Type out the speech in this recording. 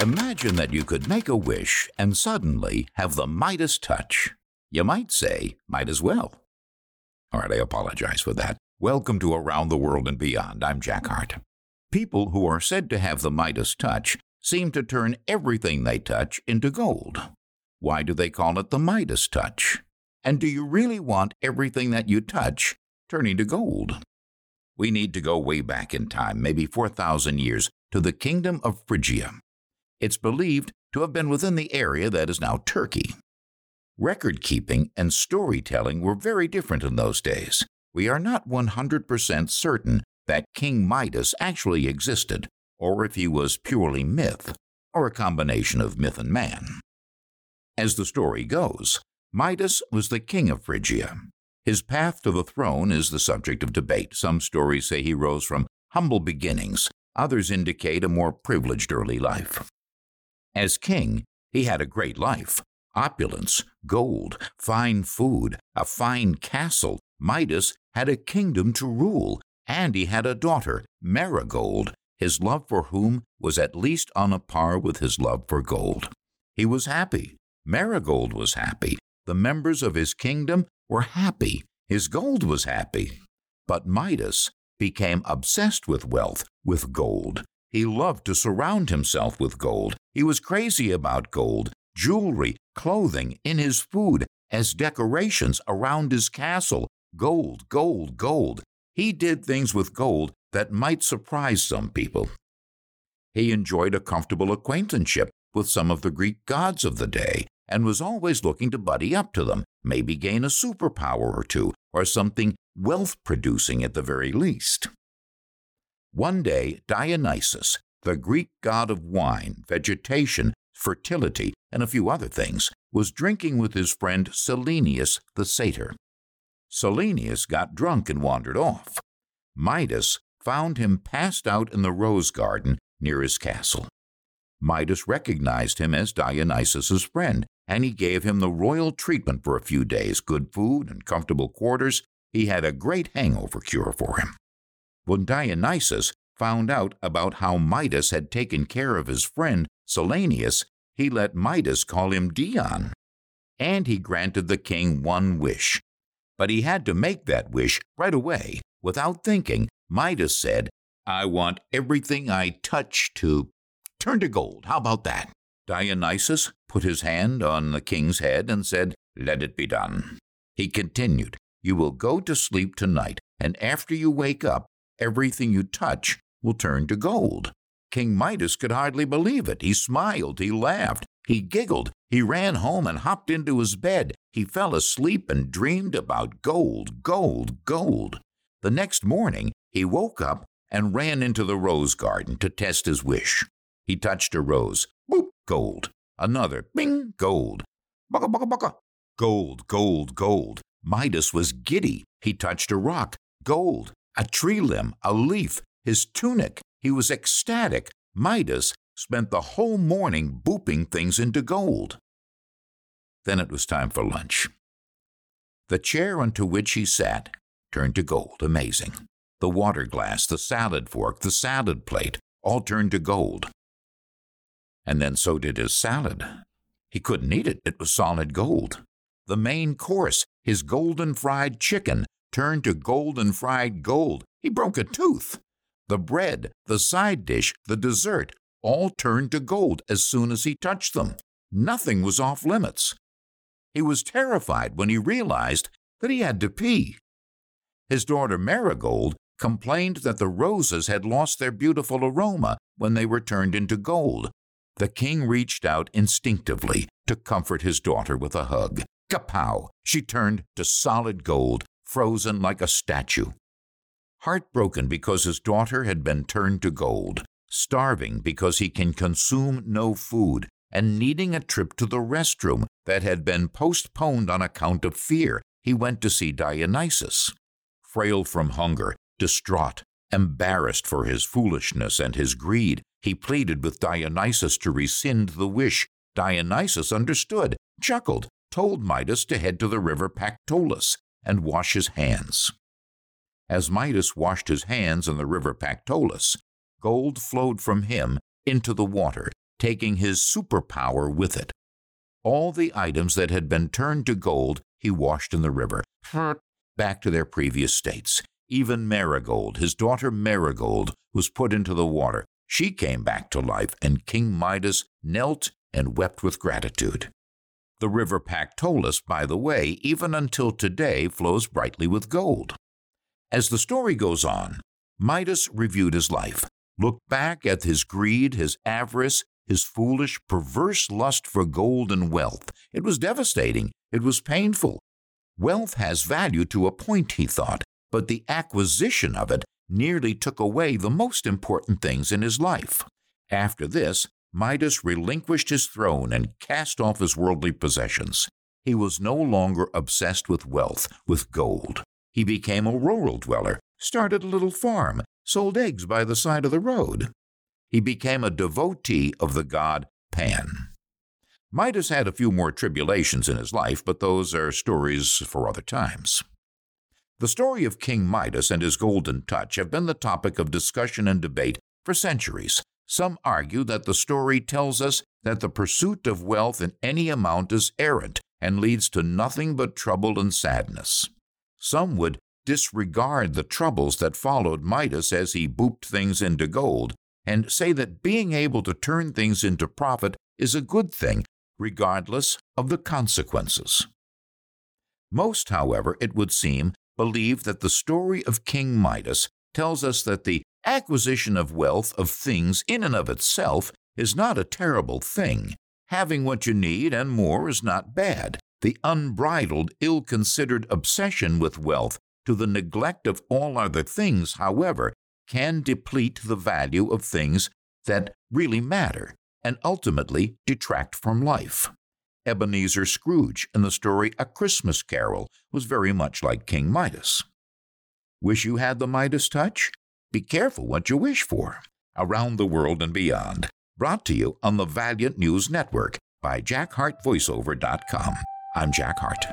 Imagine that you could make a wish and suddenly have the Midas touch. You might say, might as well. All right, I apologize for that. Welcome to Around the World and Beyond. I'm Jack Hart. People who are said to have the Midas touch seem to turn everything they touch into gold. Why do they call it the Midas touch? And do you really want everything that you touch turning to gold? We need to go way back in time, maybe 4,000 years, to the kingdom of Phrygia. It's believed to have been within the area that is now Turkey. Record keeping and storytelling were very different in those days. We are not 100% certain that King Midas actually existed, or if he was purely myth, or a combination of myth and man. As the story goes, Midas was the king of Phrygia. His path to the throne is the subject of debate. Some stories say he rose from humble beginnings, others indicate a more privileged early life. As king, he had a great life opulence, gold, fine food, a fine castle. Midas had a kingdom to rule, and he had a daughter, Marigold, his love for whom was at least on a par with his love for gold. He was happy. Marigold was happy. The members of his kingdom were happy. His gold was happy. But Midas became obsessed with wealth, with gold. He loved to surround himself with gold. He was crazy about gold, jewelry, clothing, in his food, as decorations around his castle. Gold, gold, gold. He did things with gold that might surprise some people. He enjoyed a comfortable acquaintanceship with some of the Greek gods of the day and was always looking to buddy up to them, maybe gain a superpower or two, or something wealth producing at the very least. One day, Dionysus, the Greek god of wine, vegetation, fertility, and a few other things, was drinking with his friend Silenus the satyr. Silenus got drunk and wandered off. Midas found him passed out in the rose garden near his castle. Midas recognized him as Dionysus's friend, and he gave him the royal treatment for a few days good food and comfortable quarters. He had a great hangover cure for him. When Dionysus found out about how Midas had taken care of his friend Silenus, he let Midas call him Dion. And he granted the king one wish. But he had to make that wish right away. Without thinking, Midas said, I want everything I touch to turn to gold. How about that? Dionysus put his hand on the king's head and said, Let it be done. He continued, You will go to sleep tonight, and after you wake up, everything you touch will turn to gold. King Midas could hardly believe it. He smiled, he laughed, he giggled, he ran home and hopped into his bed. He fell asleep and dreamed about gold, gold, gold. The next morning, he woke up and ran into the rose garden to test his wish. He touched a rose. Boop, gold. Another. Bing, gold. Bucka, bucka, bucka. Gold, gold, gold. Midas was giddy. He touched a rock. Gold a tree limb, a leaf, his tunic. He was ecstatic. Midas spent the whole morning booping things into gold. Then it was time for lunch. The chair onto which he sat turned to gold, amazing. The water glass, the salad fork, the salad plate, all turned to gold. And then so did his salad. He couldn't eat it, it was solid gold. The main course, his golden fried chicken, turned to golden fried gold. He broke a tooth. The bread, the side dish, the dessert, all turned to gold as soon as he touched them. Nothing was off limits. He was terrified when he realized that he had to pee. His daughter Marigold complained that the roses had lost their beautiful aroma when they were turned into gold. The king reached out instinctively to comfort his daughter with a hug. Kapow! She turned to solid gold frozen like a statue. Heartbroken because his daughter had been turned to gold, starving because he can consume no food, and needing a trip to the restroom that had been postponed on account of fear, he went to see Dionysus. Frail from hunger, distraught, embarrassed for his foolishness and his greed, he pleaded with Dionysus to rescind the wish. Dionysus understood, chuckled, told Midas to head to the river Pactolus and wash his hands. As Midas washed his hands in the river Pactolus, gold flowed from him into the water, taking his superpower with it. All the items that had been turned to gold he washed in the river, back to their previous states. Even Marigold, his daughter Marigold, was put into the water. She came back to life, and King Midas knelt and wept with gratitude. The river Pactolus, by the way, even until today flows brightly with gold. As the story goes on, Midas reviewed his life, looked back at his greed, his avarice, his foolish, perverse lust for gold and wealth. It was devastating. It was painful. Wealth has value to a point, he thought, but the acquisition of it nearly took away the most important things in his life. After this, Midas relinquished his throne and cast off his worldly possessions. He was no longer obsessed with wealth, with gold. He became a rural dweller, started a little farm, sold eggs by the side of the road. He became a devotee of the god Pan. Midas had a few more tribulations in his life, but those are stories for other times. The story of King Midas and his golden touch have been the topic of discussion and debate for centuries. Some argue that the story tells us that the pursuit of wealth in any amount is errant and leads to nothing but trouble and sadness. Some would disregard the troubles that followed Midas as he booped things into gold and say that being able to turn things into profit is a good thing regardless of the consequences. Most, however, it would seem, believe that the story of King Midas tells us that the acquisition of wealth of things in and of itself is not a terrible thing. Having what you need and more is not bad. The unbridled, ill considered obsession with wealth to the neglect of all other things, however, can deplete the value of things that really matter and ultimately detract from life. Ebenezer Scrooge in the story A Christmas Carol was very much like King Midas. Wish you had the Midas touch? Be careful what you wish for. Around the World and Beyond, brought to you on the Valiant News Network by JackHartVoiceover.com. I'm Jack Hart.